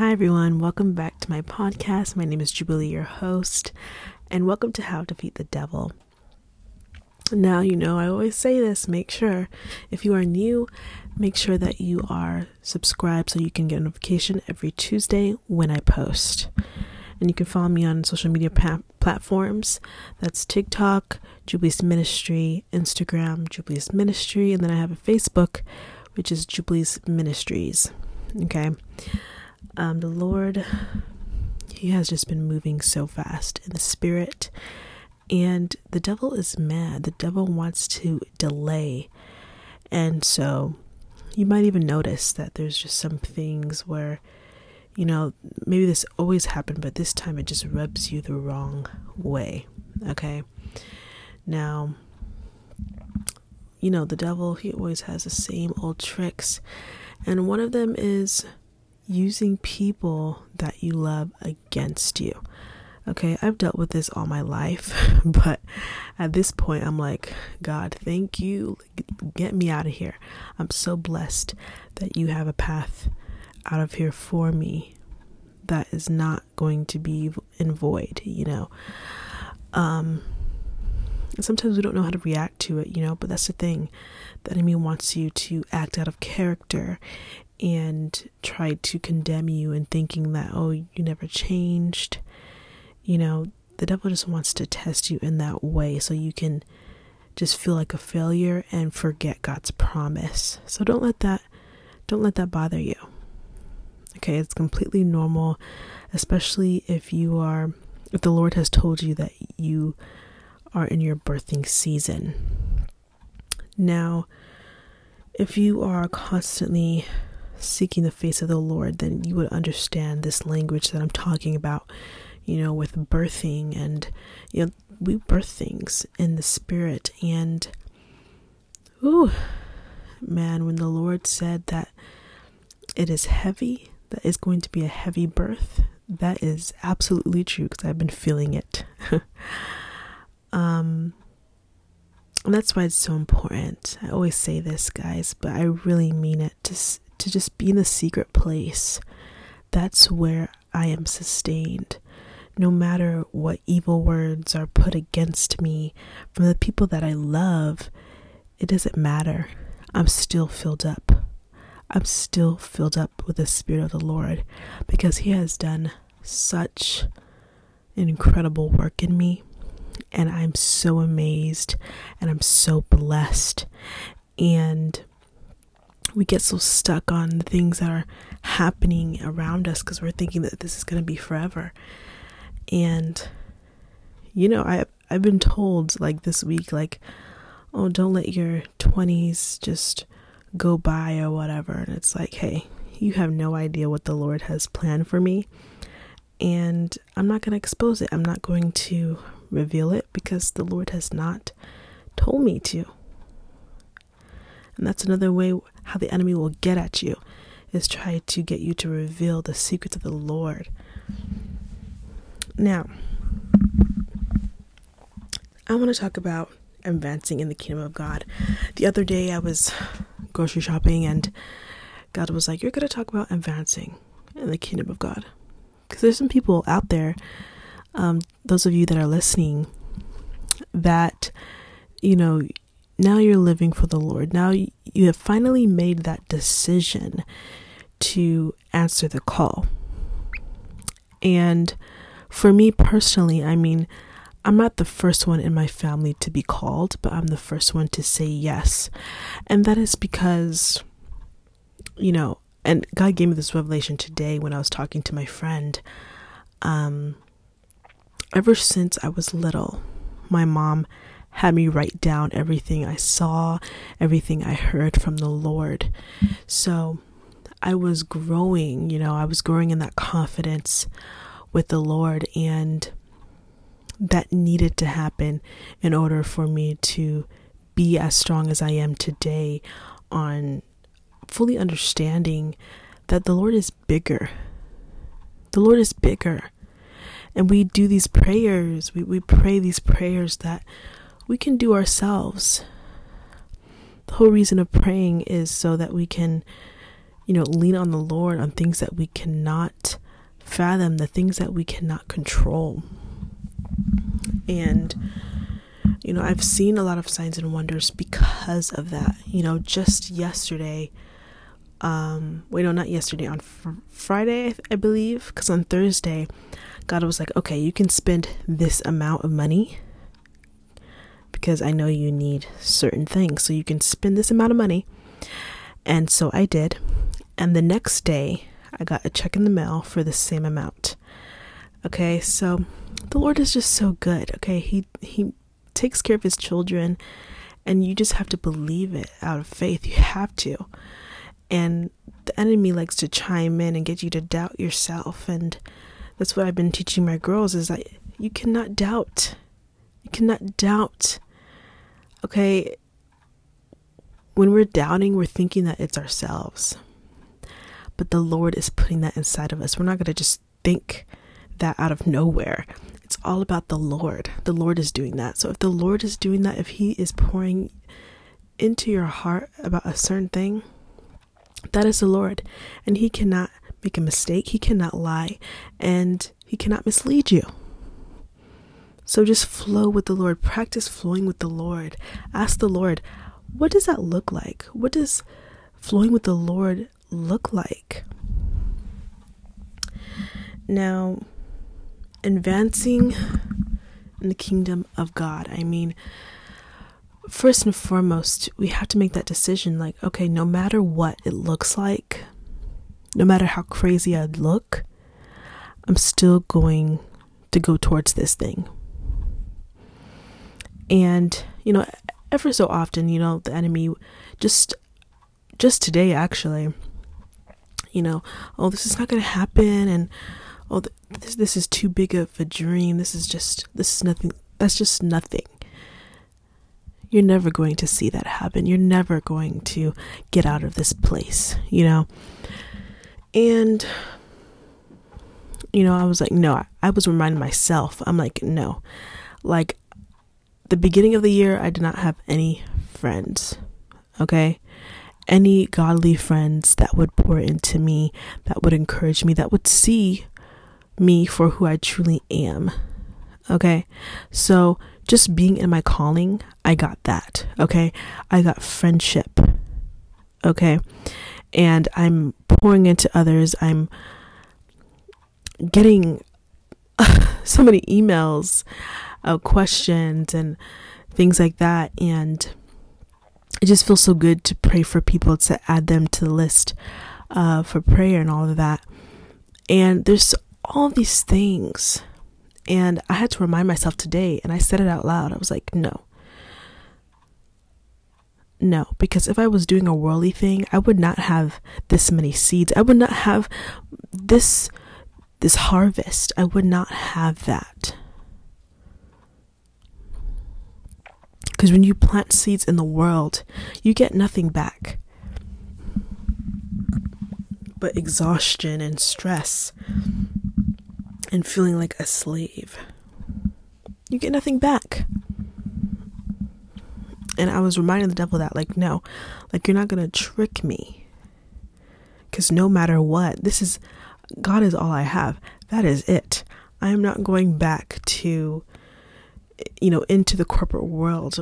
Hi, everyone. Welcome back to my podcast. My name is Jubilee, your host, and welcome to How to Defeat the Devil. Now, you know, I always say this make sure if you are new, make sure that you are subscribed so you can get a notification every Tuesday when I post. And you can follow me on social media pa- platforms. That's TikTok, Jubilee's Ministry, Instagram, Jubilee's Ministry, and then I have a Facebook, which is Jubilee's Ministries. Okay. Um, the Lord, He has just been moving so fast in the spirit, and the devil is mad. The devil wants to delay, and so you might even notice that there's just some things where, you know, maybe this always happened, but this time it just rubs you the wrong way. Okay. Now, you know, the devil, he always has the same old tricks. And one of them is using people that you love against you. Okay, I've dealt with this all my life, but at this point, I'm like, God, thank you. Get me out of here. I'm so blessed that you have a path out of here for me that is not going to be in void, you know. Um, sometimes we don't know how to react to it, you know, but that's the thing. The enemy wants you to act out of character and tried to condemn you and thinking that, oh, you never changed. You know, the devil just wants to test you in that way so you can just feel like a failure and forget God's promise. So don't let that don't let that bother you. Okay, it's completely normal, especially if you are if the Lord has told you that you are in your birthing season. Now, if you are constantly seeking the face of the Lord, then you would understand this language that I'm talking about, you know, with birthing and, you know, we birth things in the spirit. And, ooh, man, when the Lord said that it is heavy, that is going to be a heavy birth, that is absolutely true because I've been feeling it. um, and that's why it's so important. I always say this, guys, but I really mean it to to just be in the secret place. That's where I am sustained. No matter what evil words are put against me from the people that I love, it doesn't matter. I'm still filled up. I'm still filled up with the Spirit of the Lord because He has done such an incredible work in me. And I'm so amazed and I'm so blessed. And we get so stuck on the things that are happening around us because we're thinking that this is going to be forever. And you know, I I've been told like this week like oh, don't let your 20s just go by or whatever. And it's like, hey, you have no idea what the Lord has planned for me. And I'm not going to expose it. I'm not going to reveal it because the Lord has not told me to. And that's another way how the enemy will get at you is try to get you to reveal the secrets of the Lord. Now, I want to talk about advancing in the kingdom of God. The other day I was grocery shopping and God was like, You're going to talk about advancing in the kingdom of God. Because there's some people out there, um, those of you that are listening, that, you know, now you're living for the Lord. Now you have finally made that decision to answer the call. And for me personally, I mean, I'm not the first one in my family to be called, but I'm the first one to say yes. And that is because, you know, and God gave me this revelation today when I was talking to my friend. Um, ever since I was little, my mom had me write down everything I saw, everything I heard from the Lord. So I was growing, you know, I was growing in that confidence with the Lord, and that needed to happen in order for me to be as strong as I am today on fully understanding that the Lord is bigger. The Lord is bigger. And we do these prayers, we, we pray these prayers that we can do ourselves. The whole reason of praying is so that we can, you know, lean on the Lord on things that we cannot fathom, the things that we cannot control. And, you know, I've seen a lot of signs and wonders because of that. You know, just yesterday, um, wait, no, not yesterday, on fr- Friday, I believe, because on Thursday, God was like, okay, you can spend this amount of money because I know you need certain things. So you can spend this amount of money. And so I did. And the next day, I got a check in the mail for the same amount. Okay, so the Lord is just so good. Okay, He He takes care of His children, and you just have to believe it out of faith. You have to. And the enemy likes to chime in and get you to doubt yourself, and that's what I've been teaching my girls: is that you cannot doubt. You cannot doubt. Okay, when we're doubting, we're thinking that it's ourselves. But the Lord is putting that inside of us. We're not going to just think that out of nowhere. It's all about the Lord. The Lord is doing that. So if the Lord is doing that, if He is pouring into your heart about a certain thing, that is the Lord. And He cannot make a mistake, He cannot lie, and He cannot mislead you. So just flow with the Lord, practice flowing with the Lord. Ask the Lord, what does that look like? What does flowing with the Lord look like? Now, advancing in the kingdom of God, I mean, first and foremost, we have to make that decision like, okay, no matter what it looks like, no matter how crazy I look, I'm still going to go towards this thing. And, you know, ever so often, you know, the enemy just just today actually, you know, oh this is not going to happen and oh this this is too big of a dream. This is just this is nothing. That's just nothing. You're never going to see that happen. You're never going to get out of this place, you know. And you know, I was like, no, I, I was reminding myself. I'm like, no. Like the beginning of the year, I did not have any friends. Okay? Any godly friends that would pour into me, that would encourage me, that would see me for who I truly am. Okay? So, just being in my calling, I got that. Okay? I got friendship. Okay? And I'm pouring into others. I'm getting so many emails uh, questions and things like that. And it just feels so good to pray for people to add them to the list uh, for prayer and all of that. And there's all these things. And I had to remind myself today, and I said it out loud. I was like, no. No, because if I was doing a worldly thing, I would not have this many seeds. I would not have this this harvest. I would not have that. Because when you plant seeds in the world, you get nothing back but exhaustion and stress and feeling like a slave. You get nothing back. And I was reminding the devil that, like, no, like, you're not going to trick me. Because no matter what, this is, God is all I have. That is it. I am not going back to you know, into the corporate world,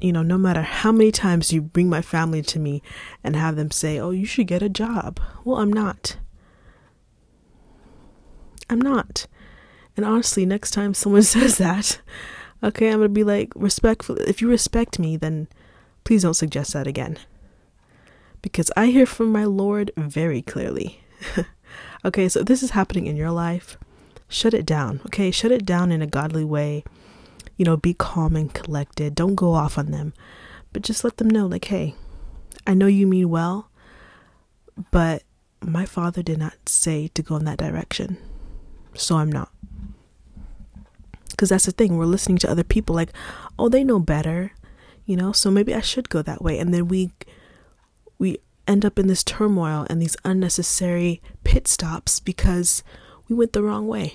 you know, no matter how many times you bring my family to me and have them say, oh, you should get a job. Well, I'm not. I'm not. And honestly, next time someone says that, okay, I'm going to be like, respectful. If you respect me, then please don't suggest that again. Because I hear from my Lord very clearly. okay, so this is happening in your life. Shut it down, okay? Shut it down in a godly way you know, be calm and collected. Don't go off on them, but just let them know, like, hey, I know you mean well, but my father did not say to go in that direction, so I'm not. Because that's the thing, we're listening to other people, like, oh, they know better, you know, so maybe I should go that way. And then we, we end up in this turmoil and these unnecessary pit stops because we went the wrong way.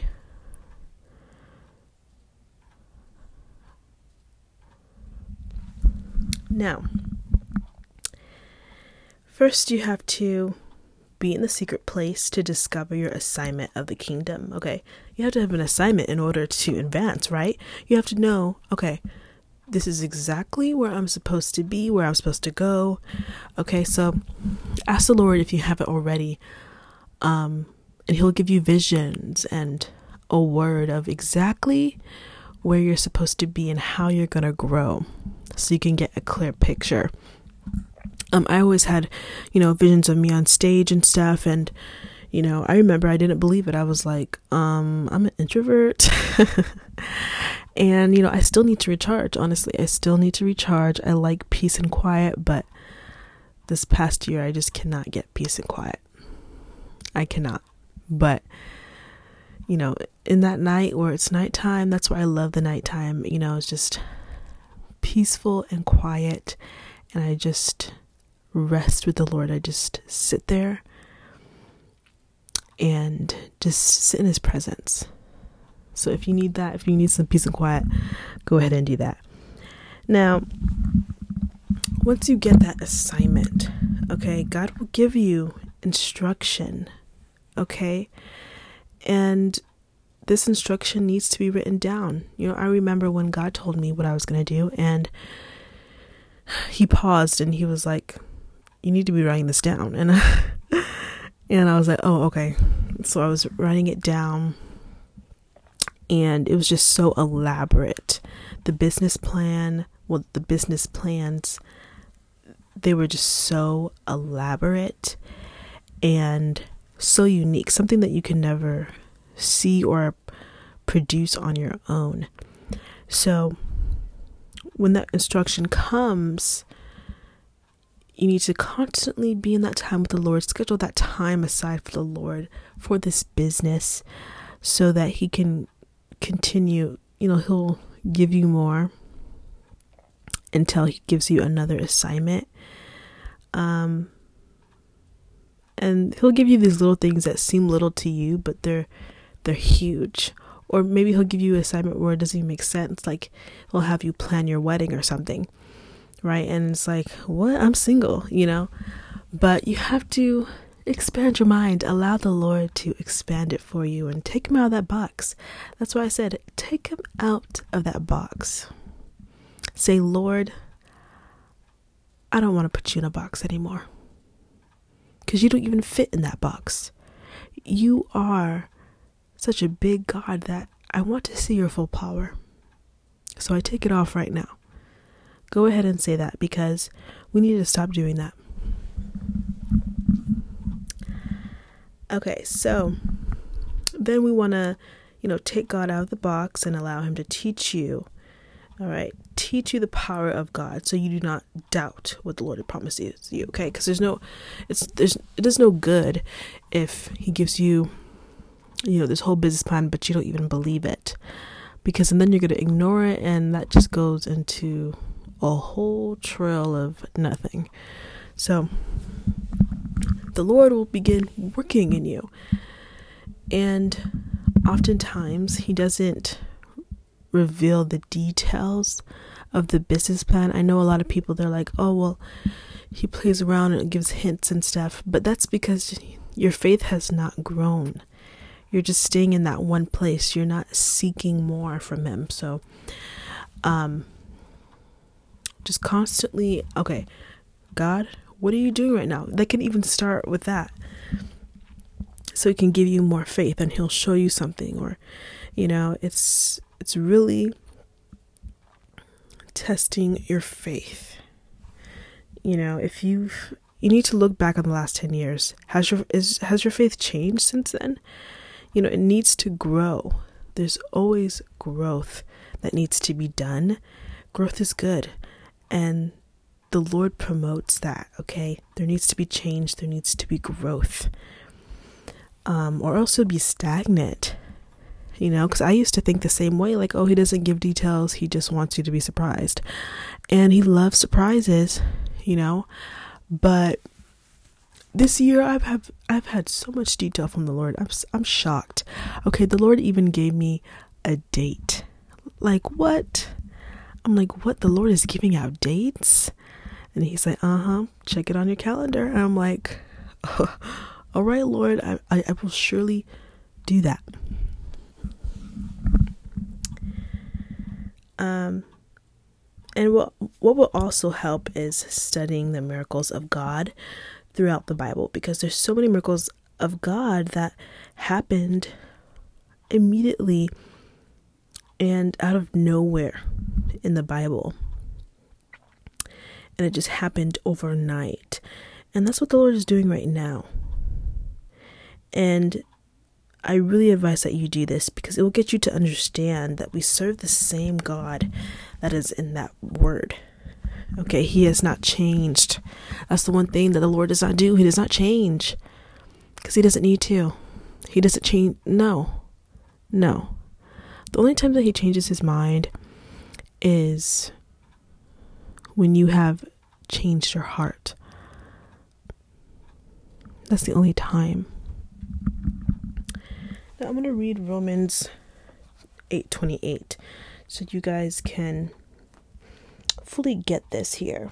Now, first you have to be in the secret place to discover your assignment of the kingdom. Okay. You have to have an assignment in order to advance, right? You have to know, okay, this is exactly where I'm supposed to be, where I'm supposed to go. Okay, so ask the Lord if you haven't already. Um, and He'll give you visions and a word of exactly where you're supposed to be and how you're going to grow so you can get a clear picture. Um, I always had, you know, visions of me on stage and stuff. And, you know, I remember I didn't believe it. I was like, um, I'm an introvert. and, you know, I still need to recharge. Honestly, I still need to recharge. I like peace and quiet, but this past year, I just cannot get peace and quiet. I cannot. But, you know, in that night where it's nighttime, that's why I love the nighttime. You know, it's just peaceful and quiet. And I just rest with the Lord. I just sit there and just sit in His presence. So if you need that, if you need some peace and quiet, go ahead and do that. Now, once you get that assignment, okay, God will give you instruction, okay? And this instruction needs to be written down. You know, I remember when God told me what I was going to do, and He paused and He was like, you need to be writing this down. And and I was like, oh, okay. So I was writing it down and it was just so elaborate. The business plan, well, the business plans, they were just so elaborate and so unique, something that you can never see or produce on your own. So when that instruction comes, you need to constantly be in that time with the Lord. Schedule that time aside for the Lord for this business so that He can continue. You know, He'll give you more until He gives you another assignment. Um, and He'll give you these little things that seem little to you, but they're they're huge. Or maybe He'll give you an assignment where it doesn't even make sense. Like He'll have you plan your wedding or something right? And it's like, what? I'm single, you know? But you have to expand your mind, allow the Lord to expand it for you and take him out of that box. That's why I said, take him out of that box. Say, Lord, I don't want to put you in a box anymore. Because you don't even fit in that box. You are such a big God that I want to see your full power. So I take it off right now. Go ahead and say that because we need to stop doing that. Okay, so then we want to, you know, take God out of the box and allow Him to teach you. All right, teach you the power of God, so you do not doubt what the Lord promises you. Okay, because there's no, it's there's it is no good if He gives you, you know, this whole business plan, but you don't even believe it, because and then you're gonna ignore it, and that just goes into a whole trail of nothing. So the Lord will begin working in you. And oftentimes, He doesn't reveal the details of the business plan. I know a lot of people, they're like, oh, well, He plays around and gives hints and stuff. But that's because your faith has not grown. You're just staying in that one place. You're not seeking more from Him. So, um, just constantly, okay, God, what are you doing right now? They can even start with that. So he can give you more faith and he'll show you something or you know, it's it's really testing your faith. You know, if you've you need to look back on the last 10 years. Has your is has your faith changed since then? You know, it needs to grow. There's always growth that needs to be done. Growth is good. And the Lord promotes that, okay? There needs to be change, there needs to be growth. Um, or else be stagnant, you know? Because I used to think the same way like, oh, he doesn't give details, he just wants you to be surprised. And he loves surprises, you know? But this year I've have I've had so much detail from the Lord. I'm I'm shocked. Okay, the Lord even gave me a date. Like what? I'm like, what? The Lord is giving out dates? And he's like, uh huh, check it on your calendar. And I'm like, oh, All right, Lord, I, I, I will surely do that. Um, and what what will also help is studying the miracles of God throughout the Bible because there's so many miracles of God that happened immediately and out of nowhere in the Bible. And it just happened overnight. And that's what the Lord is doing right now. And I really advise that you do this because it will get you to understand that we serve the same God that is in that word. Okay, He has not changed. That's the one thing that the Lord does not do. He does not change because He doesn't need to. He doesn't change. No, no. The only time that He changes His mind is when you have changed your heart. That's the only time. Now I'm going to read Romans 8:28 so you guys can fully get this here.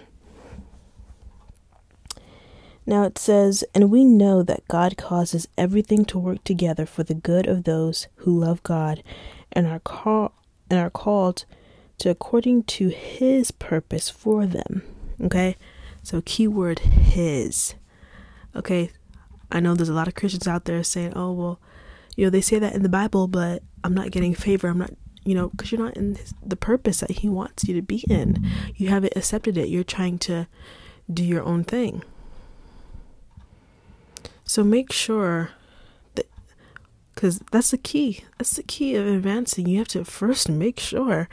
Now it says, And we know that God causes everything to work together for the good of those who love God and are call and are called to according to his purpose for them. Okay? So keyword his. Okay? I know there's a lot of Christians out there saying, "Oh, well, you know, they say that in the Bible, but I'm not getting favor. I'm not, you know, because you're not in his, the purpose that He wants you to be in. You haven't accepted it. You're trying to do your own thing. So make sure that, because that's the key. That's the key of advancing. You have to first make sure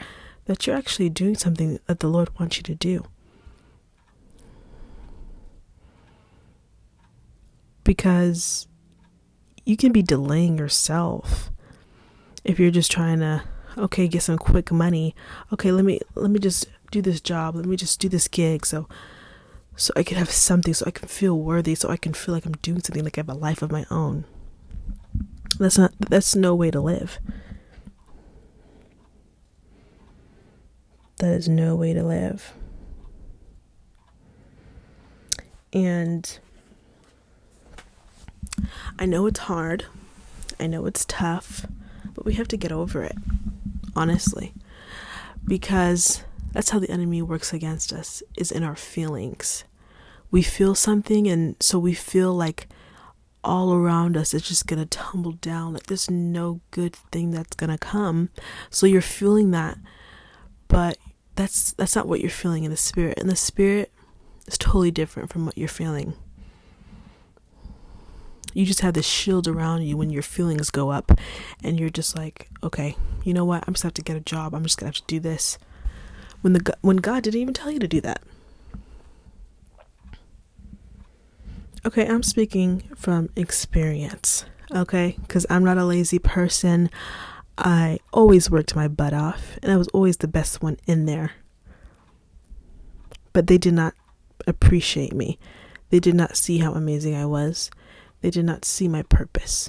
that you're actually doing something that the Lord wants you to do. Because you can be delaying yourself if you're just trying to okay get some quick money. Okay let me let me just do this job. Let me just do this gig. So so i can have something so i can feel worthy so i can feel like i'm doing something like i have a life of my own. That's not that's no way to live. That is no way to live. And I know it's hard. I know it's tough, but we have to get over it, honestly. Because that's how the enemy works against us is in our feelings. We feel something and so we feel like all around us it's just going to tumble down like there's no good thing that's going to come. So you're feeling that but that's that's not what you're feeling in the spirit. And the spirit is totally different from what you're feeling you just have this shield around you when your feelings go up and you're just like okay you know what? I'm just gonna have to get a job. I'm just gonna have to do this. When the when god didn't even tell you to do that. Okay i'm speaking from experience okay? Because i'm not a lazy person. I always worked my butt off and i was always the best one in there. But they did not appreciate me. They did not see how amazing i was they did not see my purpose.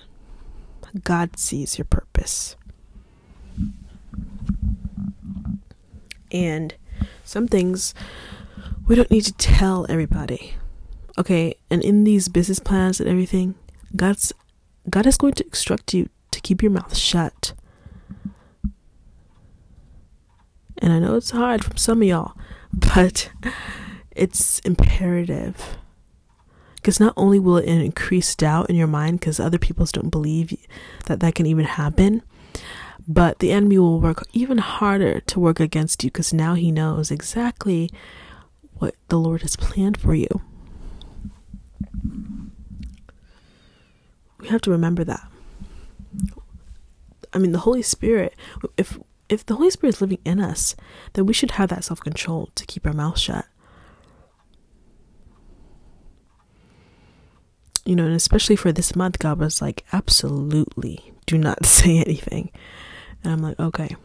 God sees your purpose. And some things we don't need to tell everybody. Okay, and in these business plans and everything, God's God is going to instruct you to keep your mouth shut. And I know it's hard from some of y'all, but it's imperative because not only will it increase doubt in your mind because other people don't believe that that can even happen but the enemy will work even harder to work against you because now he knows exactly what the lord has planned for you. We have to remember that. I mean the holy spirit if if the holy spirit is living in us then we should have that self-control to keep our mouth shut you know, and especially for this month, God was like, absolutely do not say anything. And I'm like, okay.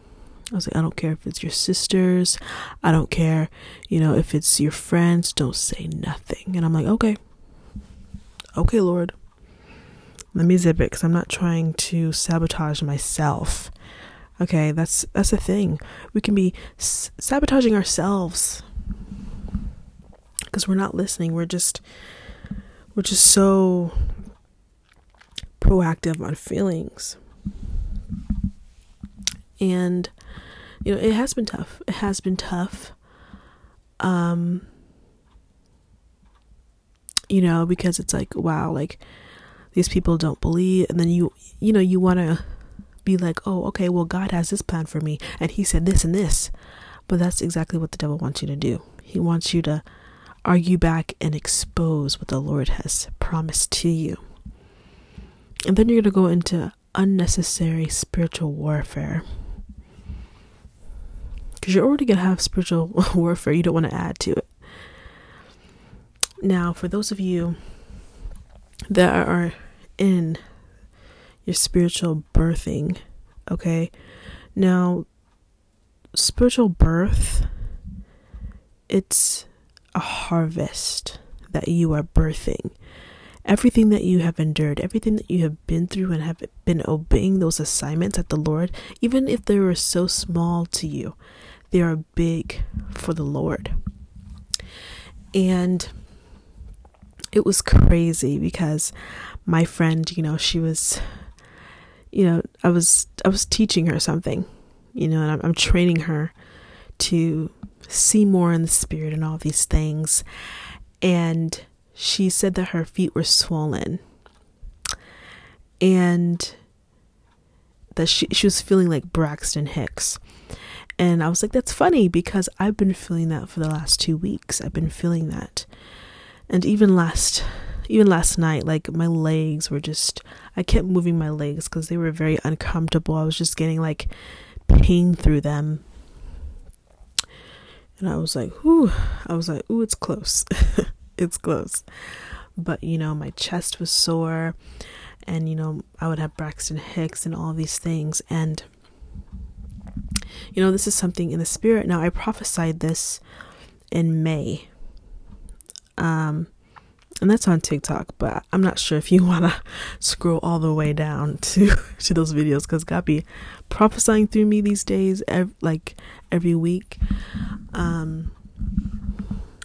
I was like, I don't care if it's your sisters. I don't care, you know, if it's your friends, don't say nothing. And I'm like, okay. Okay, Lord. Let me zip it because I'm not trying to sabotage myself. Okay, that's that's the thing. We can be s- sabotaging ourselves because we're not listening. We're just we're just so proactive on feelings. And you know, it has been tough. It has been tough. Um you know, because it's like, wow, like these people don't believe and then you you know, you want to be like, "Oh, okay, well God has this plan for me and he said this and this." But that's exactly what the devil wants you to do. He wants you to argue back and expose what the Lord has promised to you. And then you're going to go into unnecessary spiritual warfare. Because you're already going to have spiritual warfare, you don't want to add to it. Now, for those of you that are in your spiritual birthing, okay? Now, spiritual birth, it's a harvest that you are birthing. Everything that you have endured, everything that you have been through and have been obeying those assignments at the Lord, even if they were so small to you, they are big for the Lord. And it was crazy because my friend, you know, she was you know, I was I was teaching her something, you know, and I'm, I'm training her to see more in the spirit and all these things. And she said that her feet were swollen and that she, she was feeling like Braxton Hicks. And I was like, that's funny because I've been feeling that for the last two weeks. I've been feeling that. And even last even last night, like my legs were just, I kept moving my legs because they were very uncomfortable. I was just getting like pain through them. And I was like, whew, I was like, ooh, it's close. it's close. But, you know, my chest was sore and, you know, I would have Braxton Hicks and all these things. And, you know, this is something in the spirit. Now, I prophesied this in May. Um, and that's on TikTok, but I'm not sure if you want to scroll all the way down to to those videos because God be prophesying through me these days, ev- like every week. Um,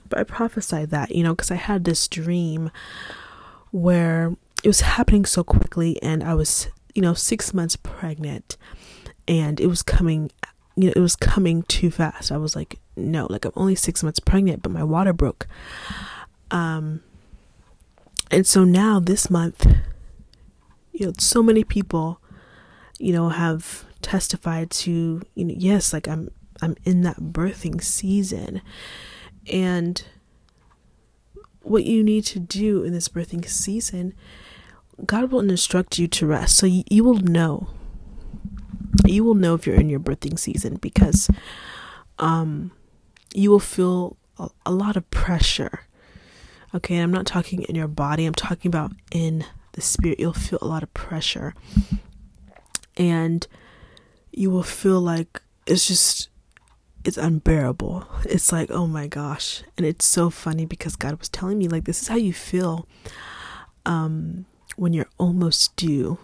but I prophesied that, you know, because I had this dream where it was happening so quickly, and I was, you know, six months pregnant, and it was coming, you know, it was coming too fast. I was like, no, like I'm only six months pregnant, but my water broke. Um, and so now this month, you know, so many people, you know, have testified to, you know, yes, like I'm I'm in that birthing season. And what you need to do in this birthing season, God will instruct you to rest. So you, you will know. You will know if you're in your birthing season because um you will feel a, a lot of pressure Okay, I'm not talking in your body, I'm talking about in the spirit. You'll feel a lot of pressure. And you will feel like it's just it's unbearable. It's like, oh my gosh. And it's so funny because God was telling me like this is how you feel um when you're almost due.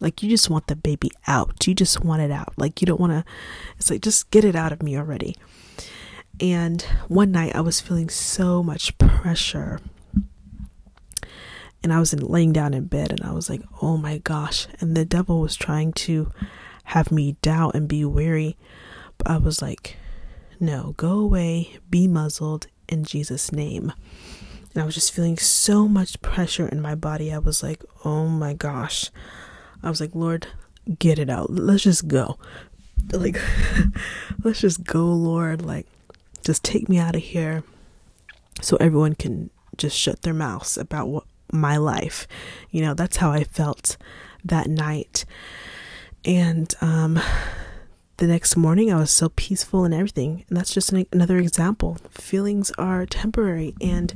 Like you just want the baby out. You just want it out. Like you don't want to it's like just get it out of me already. And one night I was feeling so much pressure. And I was in, laying down in bed and I was like, oh my gosh. And the devil was trying to have me doubt and be weary. I was like, no, go away, be muzzled in Jesus' name. And I was just feeling so much pressure in my body. I was like, oh my gosh. I was like, Lord, get it out. Let's just go. Like, let's just go, Lord. Like, just take me out of here so everyone can just shut their mouths about what my life. You know, that's how I felt that night. And um the next morning I was so peaceful and everything. And that's just an, another example. Feelings are temporary and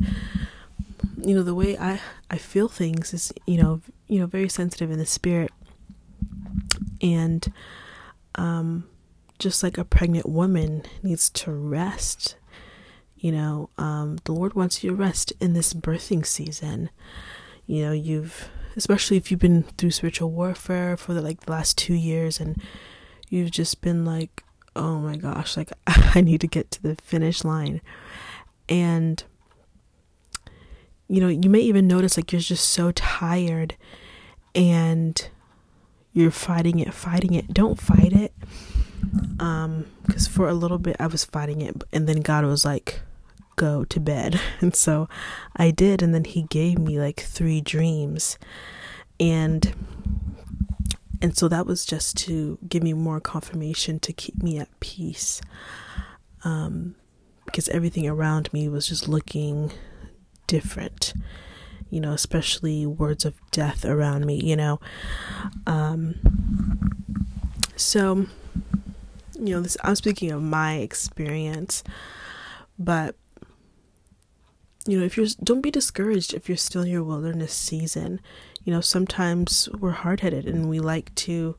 you know the way I I feel things is, you know, you know very sensitive in the spirit. And um just like a pregnant woman needs to rest. You know, um, the Lord wants you to rest in this birthing season. You know, you've, especially if you've been through spiritual warfare for the, like the last two years and you've just been like, oh my gosh, like I need to get to the finish line. And, you know, you may even notice like you're just so tired and you're fighting it, fighting it. Don't fight it. Um, because for a little bit I was fighting it, and then God was like, go to bed. And so I did, and then He gave me like three dreams. And and so that was just to give me more confirmation to keep me at peace. Um, because everything around me was just looking different you know, especially words of death around me, you know. Um, so, you know, this I'm speaking of my experience, but you know, if you're don't be discouraged if you're still in your wilderness season. You know, sometimes we're hard-headed and we like to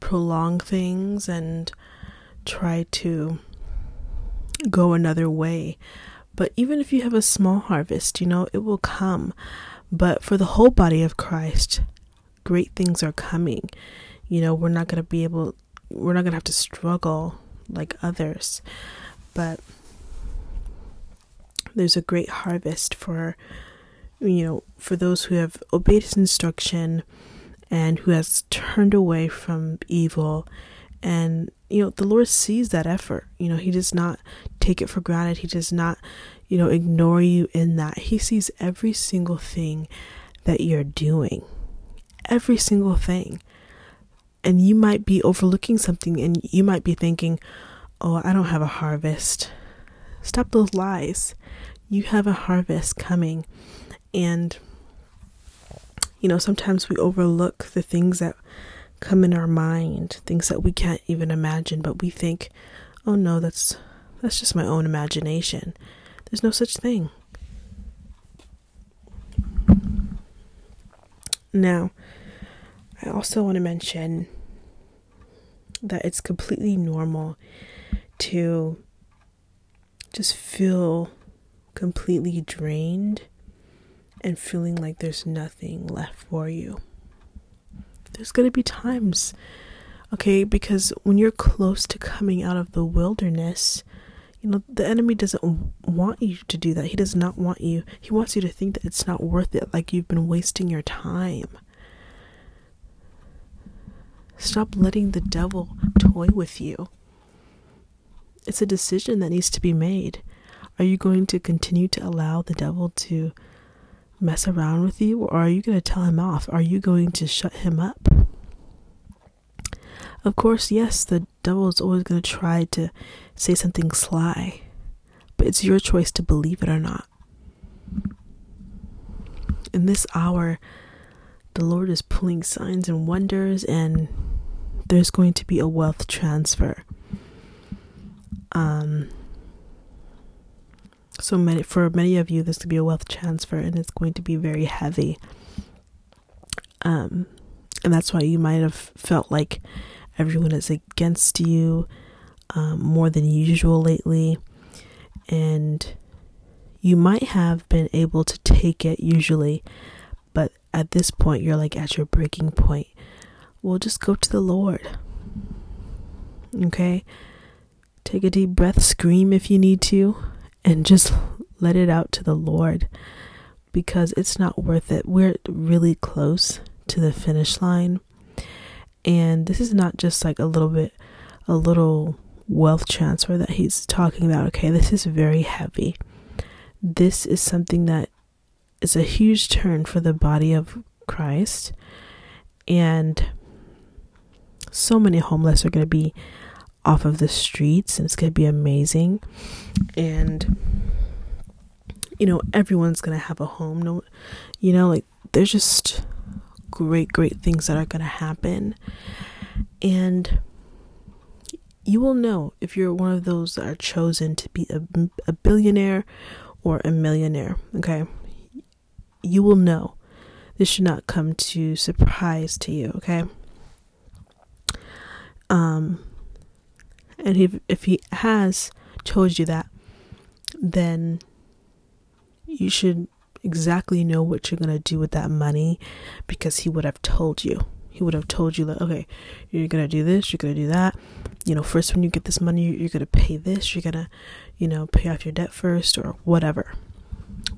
prolong things and try to go another way. But even if you have a small harvest, you know, it will come. But for the whole body of Christ, great things are coming. You know, we're not going to be able, we're not going to have to struggle like others. But there's a great harvest for, you know, for those who have obeyed his instruction and who has turned away from evil. And you know the lord sees that effort. You know he does not take it for granted. He does not you know ignore you in that. He sees every single thing that you're doing. Every single thing. And you might be overlooking something and you might be thinking oh i don't have a harvest. Stop those lies. You have a harvest coming and you know sometimes we overlook the things that come in our mind, things that we can't even imagine, but we think, "Oh no, that's that's just my own imagination." There's no such thing. Now, I also want to mention that it's completely normal to just feel completely drained and feeling like there's nothing left for you there's going to be times, okay, because when you're close to coming out of the wilderness, you know, the enemy doesn't want you to do that. He does not want you, he wants you to think that it's not worth it, like you've been wasting your time. Stop letting the devil toy with you. It's a decision that needs to be made. Are you going to continue to allow the devil to mess around with you or are you going to tell him off? Are you going to shut him up? Of course, yes, the devil is always going to try to say something sly, but it's your choice to believe it or not. In this hour, the Lord is pulling signs and wonders, and there's going to be a wealth transfer. Um, so many for many of you, this could be a wealth transfer, and it's going to be very heavy. Um, and that's why you might have felt like everyone is against you um, more than usual lately, and you might have been able to take it usually, but at this point, you're like at your breaking point. Well, just go to the Lord. Okay? Take a deep breath, scream if you need to and just let it out to the Lord because it's not worth it. We're really close to the finish line. And this is not just like a little bit, a little wealth transfer that he's talking about. Okay, this is very heavy. This is something that is a huge turn for the body of Christ. And so many homeless are going to be off of the streets and it's going to be amazing. And you know everyone's going to have a home no you know like there's just great great things that are going to happen. And you will know if you're one of those that are chosen to be a, a billionaire or a millionaire okay? You will know. This should not come to surprise to you okay? Um and if, if he has told you that, then you should exactly know what you're going to do with that money because he would have told you. He would have told you that, okay, you're going to do this, you're going to do that. You know, first when you get this money, you're going to pay this, you're going to, you know, pay off your debt first or whatever.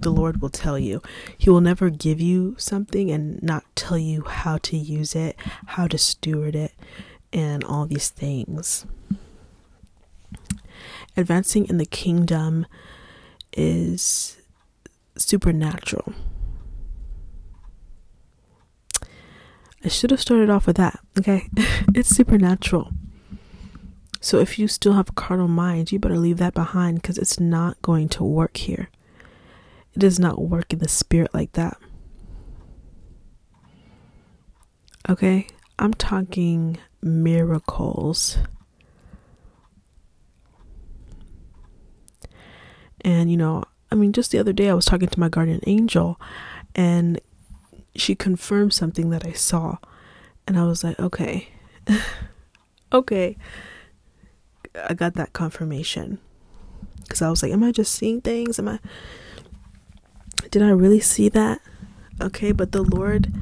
the Lord will tell you. He will never give you something and not tell you how to use it, how to steward it, and all these things. Advancing in the kingdom is supernatural. I should have started off with that, okay? it's supernatural. So if you still have a carnal mind, you better leave that behind because it's not going to work here. It does not work in the spirit like that. Okay? I'm talking miracles. And, you know, I mean, just the other day I was talking to my guardian angel and she confirmed something that I saw. And I was like, okay, okay. I got that confirmation. Because I was like, am I just seeing things? Am I. Did I really see that? Okay, but the Lord,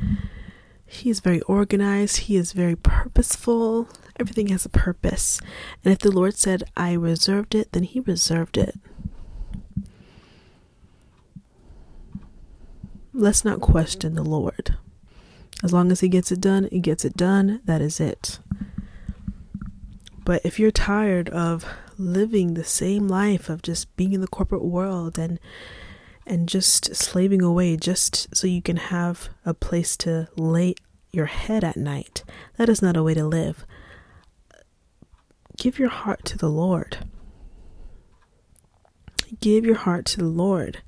He is very organized, He is very purposeful. Everything has a purpose. And if the Lord said, I reserved it, then He reserved it. Let's not question the Lord. As long as He gets it done, He gets it done. That is it. But if you're tired of living the same life of just being in the corporate world and and just slaving away just so you can have a place to lay your head at night, that is not a way to live. Give your heart to the Lord. Give your heart to the Lord.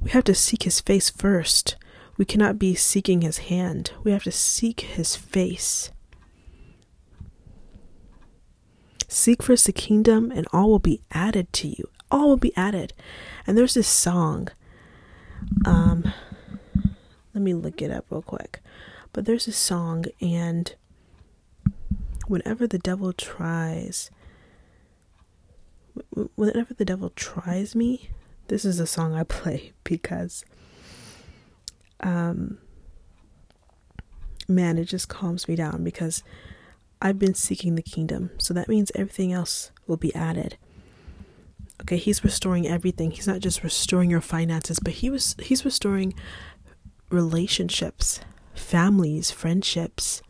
We have to seek his face first. We cannot be seeking his hand. We have to seek his face. Seek first the kingdom, and all will be added to you. All will be added. And there's this song. Um, let me look it up real quick. But there's a song, and whenever the devil tries, whenever the devil tries me, this is a song I play because, um, man, it just calms me down because I've been seeking the kingdom. So that means everything else will be added. Okay, he's restoring everything. He's not just restoring your finances, but he was he's restoring relationships, families, friendships,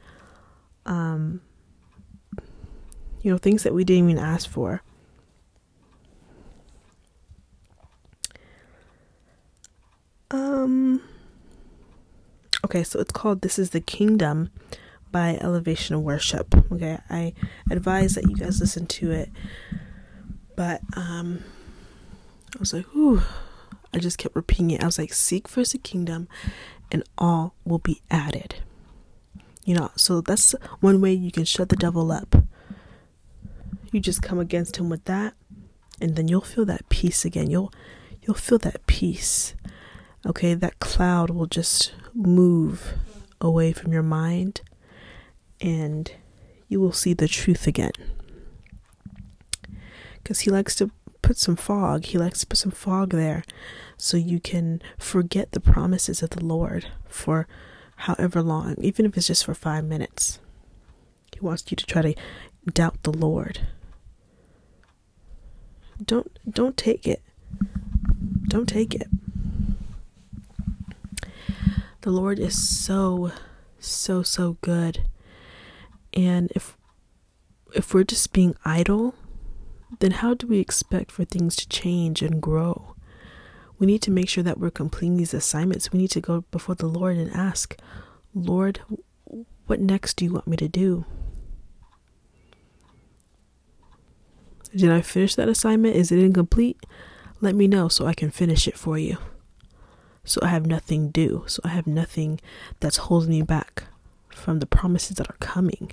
um you know, things that we didn't even ask for. Um Okay, so it's called This is the Kingdom by Elevation Worship. Okay, I advise that you guys listen to it. But um I was like, ooh, I just kept repeating it. I was like, seek first the kingdom and all will be added. You know, so that's one way you can shut the devil up. You just come against him with that, and then you'll feel that peace again. You'll you'll feel that peace. Okay, that cloud will just move away from your mind and you will see the truth again. Because he likes to put some fog, he likes to put some fog there so you can forget the promises of the Lord for however long, even if it's just for five minutes. He wants you to try to doubt the Lord. Don't don't take it. Don't take it. The Lord is so so so good and if if we're just being idle, then how do we expect for things to change and grow? We need to make sure that we're completing these assignments. We need to go before the Lord and ask, Lord, what next do you want me to do? Did I finish that assignment? Is it incomplete? Let me know so I can finish it for you. So I have nothing due. So I have nothing that's holding me back from the promises that are coming.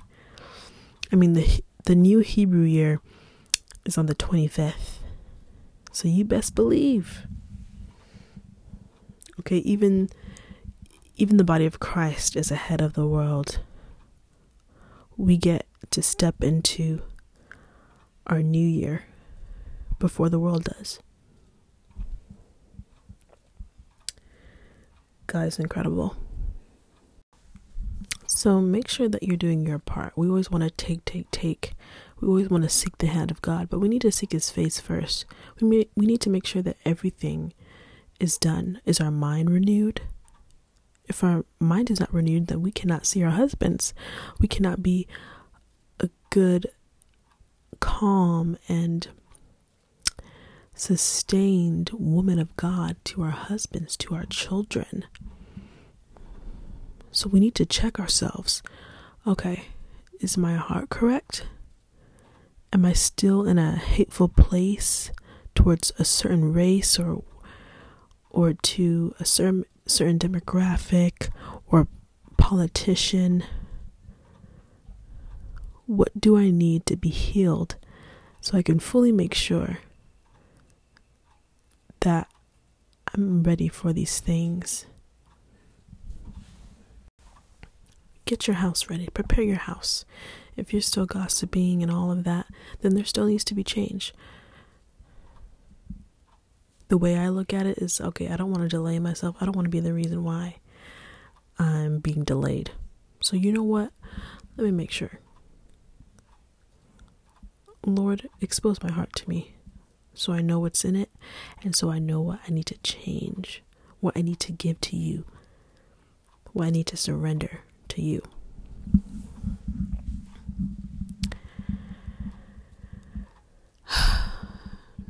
I mean the the new Hebrew year is on the 25th. So you best believe. Okay, even even the body of Christ is ahead of the world. We get to step into our new year before the world does. God is incredible. So make sure that you're doing your part. We always want to take, take, take. We always want to seek the hand of God, but we need to seek His face first. We may, we need to make sure that everything is done? Is our mind renewed? If our mind is not renewed, then we cannot see our husbands. We cannot be a good, calm, and sustained woman of God to our husbands, to our children. So we need to check ourselves. Okay, is my heart correct? Am I still in a hateful place towards a certain race or or to a certain certain demographic or politician? What do I need to be healed so I can fully make sure that I'm ready for these things? Get your house ready, prepare your house. If you're still gossiping and all of that, then there still needs to be change. The way I look at it is okay, I don't want to delay myself. I don't want to be the reason why I'm being delayed. So, you know what? Let me make sure. Lord, expose my heart to me so I know what's in it and so I know what I need to change, what I need to give to you, what I need to surrender to you.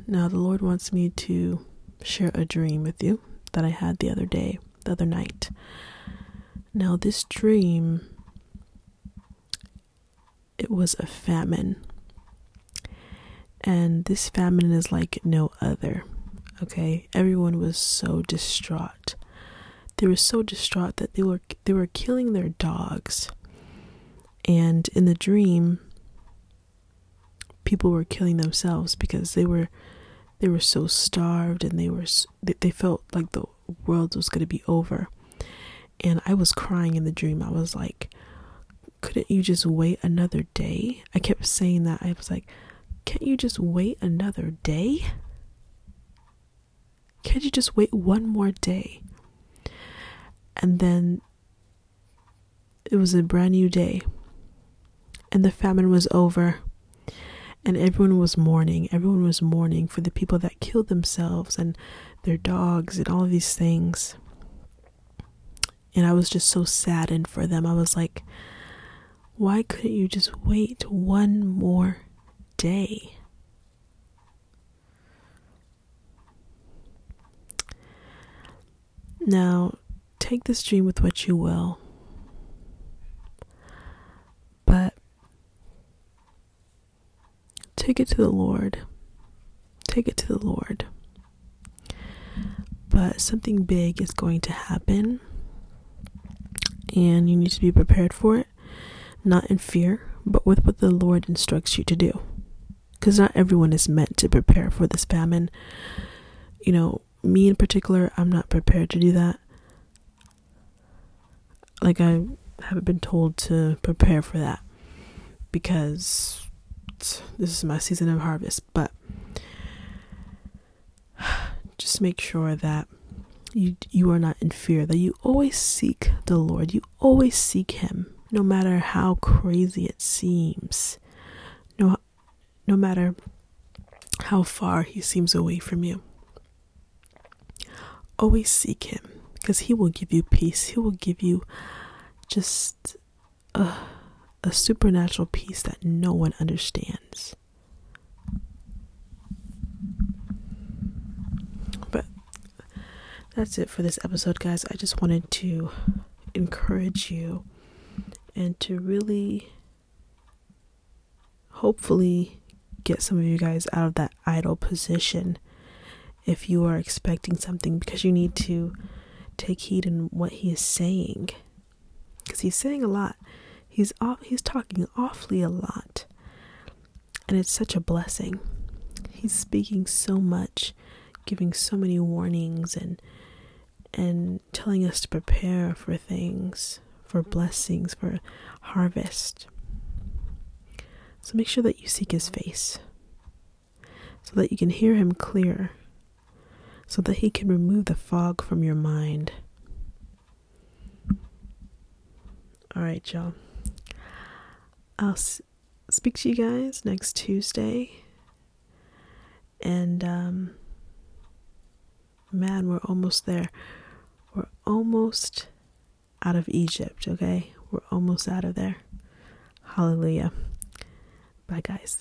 Now, the Lord wants me to share a dream with you that I had the other day, the other night. Now, this dream, it was a famine. And this famine is like no other. Okay? Everyone was so distraught. They were so distraught that they were they were killing their dogs. And in the dream, people were killing themselves because they were they were so starved and they were they felt like the world was going to be over and i was crying in the dream i was like couldn't you just wait another day i kept saying that i was like can't you just wait another day can't you just wait one more day and then it was a brand new day and the famine was over and everyone was mourning. Everyone was mourning for the people that killed themselves and their dogs and all of these things. And I was just so saddened for them. I was like, why couldn't you just wait one more day? Now, take this dream with what you will. But take it to the Lord. Take it to the Lord. But something big is going to happen, and you need to be prepared for it, not in fear, but with what the Lord instructs you to do. Because not everyone is meant to prepare for this famine. You know, me in particular, I'm not prepared to do that. Like, I haven't been told to prepare for that because this is my season of harvest, but just make sure that you you are not in fear that you always seek the Lord. You always seek him no matter how crazy it seems. No matter how far he seems away from you. Always seek him because he will give you peace. He will give you just uh a supernatural peace that no one understands. But that's it for this episode, guys. I just wanted to encourage you and to really hopefully get some of you guys out of that idle position if you are expecting something because you need to take heed in what he is saying because he's saying a lot He's off, he's talking awfully a lot. And it's such a blessing. He's speaking so much, giving so many warnings and and telling us to prepare for things, for blessings, for harvest. So make sure that you seek his face so that you can hear him clear, so that he can remove the fog from your mind. All right, y'all. I'll s- speak to you guys next Tuesday. And um, Man, we're almost there. We're almost out of Egypt, okay? We're almost out of there. Hallelujah. Bye, guys.